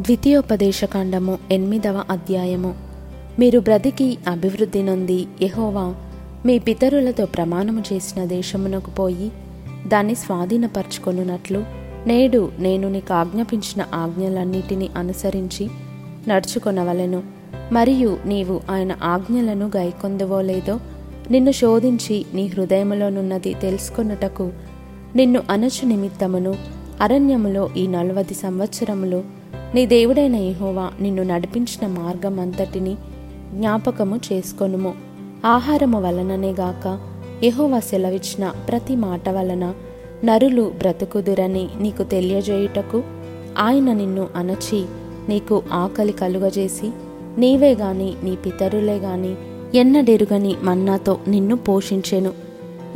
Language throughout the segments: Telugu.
ద్వితీయోపదేశకాండము ఎనిమిదవ అధ్యాయము. మీరు బ్రతికి అభివృద్ధి నొంది యహోవా మీ పితరులతో ప్రమాణము చేసిన దేశమునకు పోయి దాన్ని స్వాధీనపరచుకొనున్నట్లు నేడు నేను నీకు ఆజ్ఞాపించిన ఆజ్ఞలన్నిటినీ అనుసరించి నడుచుకొనవలెను. మరియు నీవు ఆయన ఆజ్ఞలను గైకొందువో లేదో నిన్ను శోధించి నీ హృదయములోనున్నది తెలుసుకొనుటకు నిన్ను అనచు నిమిత్తమును అరణ్యములో ఈ నలవది సంవత్సరములు నీ దేవుడైన యహోవా నిన్ను నడిపించిన మార్గం అంతటిని జ్ఞాపకము చేసుకొనుము. ఆహారము వలననే గాక యహోవా సెలవిచ్చిన ప్రతి మాట వలన నరులు బ్రతుకుదురని నీకు తెలియజేయుటకు ఆయన నిన్ను అణచి నీకు ఆకలి కలుగజేసి నీవే గాని నీ పితరులే గాని ఎన్నడెరుగని మన్నాతో నిన్ను పోషించెను.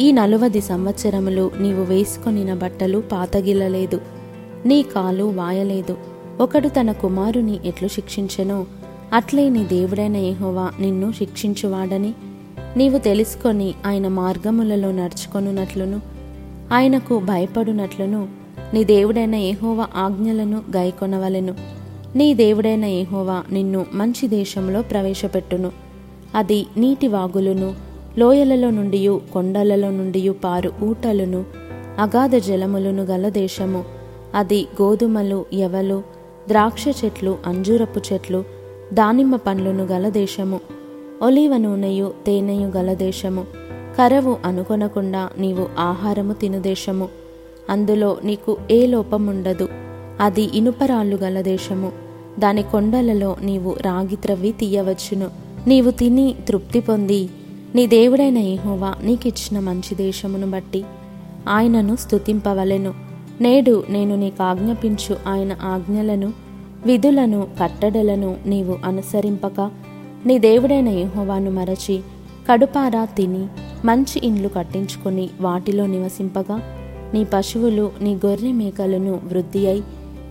ఈ నలువది సంవత్సరములు నీవు వేసుకొనిన బట్టలు పాతగిల్లలేదు. నీ కాలు వాయలేదు. ఒకడు తన కుమారుని ఎట్లు శిక్షించెనో అట్లే నీ దేవుడైన ఏహోవా నిన్ను శిక్షించువాడని. నీవు తెలుసుకొని ఆయన మార్గములలో నడుచుకొనున్నట్లును ఆయనకు భయపడునట్లును నీ దేవుడైన ఏహోవా ఆజ్ఞలను గైకొనవలెను. నీ దేవుడైన ఏహోవా నిన్ను మంచి దేశంలో ప్రవేశపెట్టును. అది నీటి వాగులును లోయలలో నుండి కొండలలో నుండి పారు ఊటలును అగాధ జలములను గల దేశము. అది గోధుమలు ఎవలు ద్రాక్ష చెట్లు అంజూరపు చెట్లు దానిమ్మ పండ్లను గల దేశము. ఒలివ నూనెయు తేనెయు గల దేశము. కరవు అనుకొనకుండా నీవు ఆహారము తిను దేశము. అందులో నీకు ఏ లోపముండదు అది ఇనుపరాళ్ళు గల దేశము. దాని కొండలలో నీవు రాగి త్రవ్వి తీయవచ్చును. నీవు తిని తృప్తి పొంది. నీ దేవుడైన ఏహోవా నీకిచ్చిన మంచి దేశమును బట్టి ఆయనను స్తుతింపవలెను. నేడు నేను నీకు ఆజ్ఞాపించు ఆయన ఆజ్ఞలను విధులను కట్టడలను నీవు అనుసరింపక. నీ దేవుడైన యహోవాను మరచి కడుపారా తిని మంచి ఇండ్లు కట్టించుకొని వాటిలో నివసింపగా. నీ పశువులు నీ గొర్రె మేకలను వృద్ధి అయి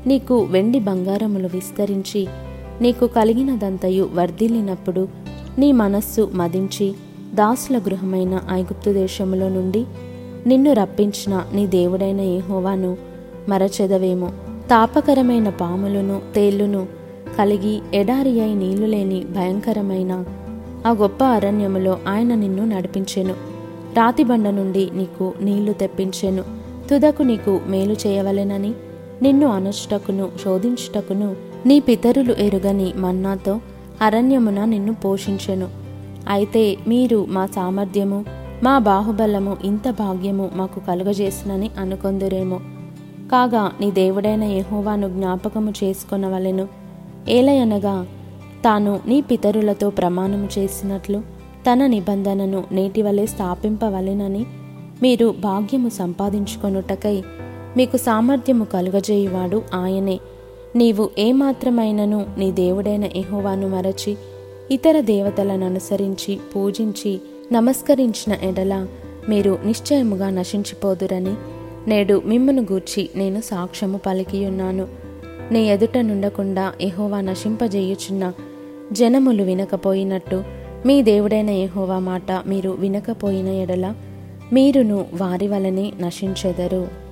నీకు వెండి బంగారములు విస్తరించి నీకు కలిగినదంతయు వర్ధిల్లినప్పుడు నీ మనస్సు మదించి దాసుల గృహమైన ఐగుప్తు దేశములో నుండి నిన్ను రప్పించిన నీ దేవుడైన ఏహోవాను మరచెదవేమో. తాపకరమైన పాములను తేళ్ళును కలిగి ఎడారి అయి నీళ్ళు లేని భయంకరమైన ఆ గొప్ప అరణ్యములో ఆయన నిన్ను నడిపించెను. రాతిబండ నుండి నీకు నీళ్ళు తెప్పించెను. తుదకు నీకు మేలు చేయవలెనని నిన్ను అనుచుటకును శోధించుటకును నీ పితరులు ఎరుగని మన్నాతో అరణ్యమున నిన్ను పోషించెను. అయితే మీరు మా సామర్థ్యము మా బాహుబలము ఇంత భాగ్యము మాకు కలుగజేసినని అనుకొందురేమో. కాగా నీ దేవుడైన యహోవాను జ్ఞాపకము చేసుకొనవలెను. ఏలయనగా తాను నీ పితరులతో ప్రమాణము చేసినట్లు తన నిబంధనను నేటి వలె స్థాపింపవలెనని మీరు భాగ్యము సంపాదించుకొనుటకై మీకు సామర్థ్యము కలుగజేయువాడు ఆయనే. నీవు ఏమాత్రమైనను నీ దేవుడైన ఎహోవాను మరచి ఇతర దేవతలను అనుసరించి పూజించి నమస్కరించిన ఎడల మీరు నిశ్చయముగా నశించిపోదురని నేడు మిమ్మను గూర్చి నేను సాక్ష్యము పలికియున్నాను. నీ ఎదుట నుండకుండా ఎహోవా నశింపజేయుచున్న జనములు వినకపోయినట్టు మీ దేవుడైన ఎహోవా మాట మీరు వినకపోయిన ఎడల మీరును వారి వలనే నశించెదరు.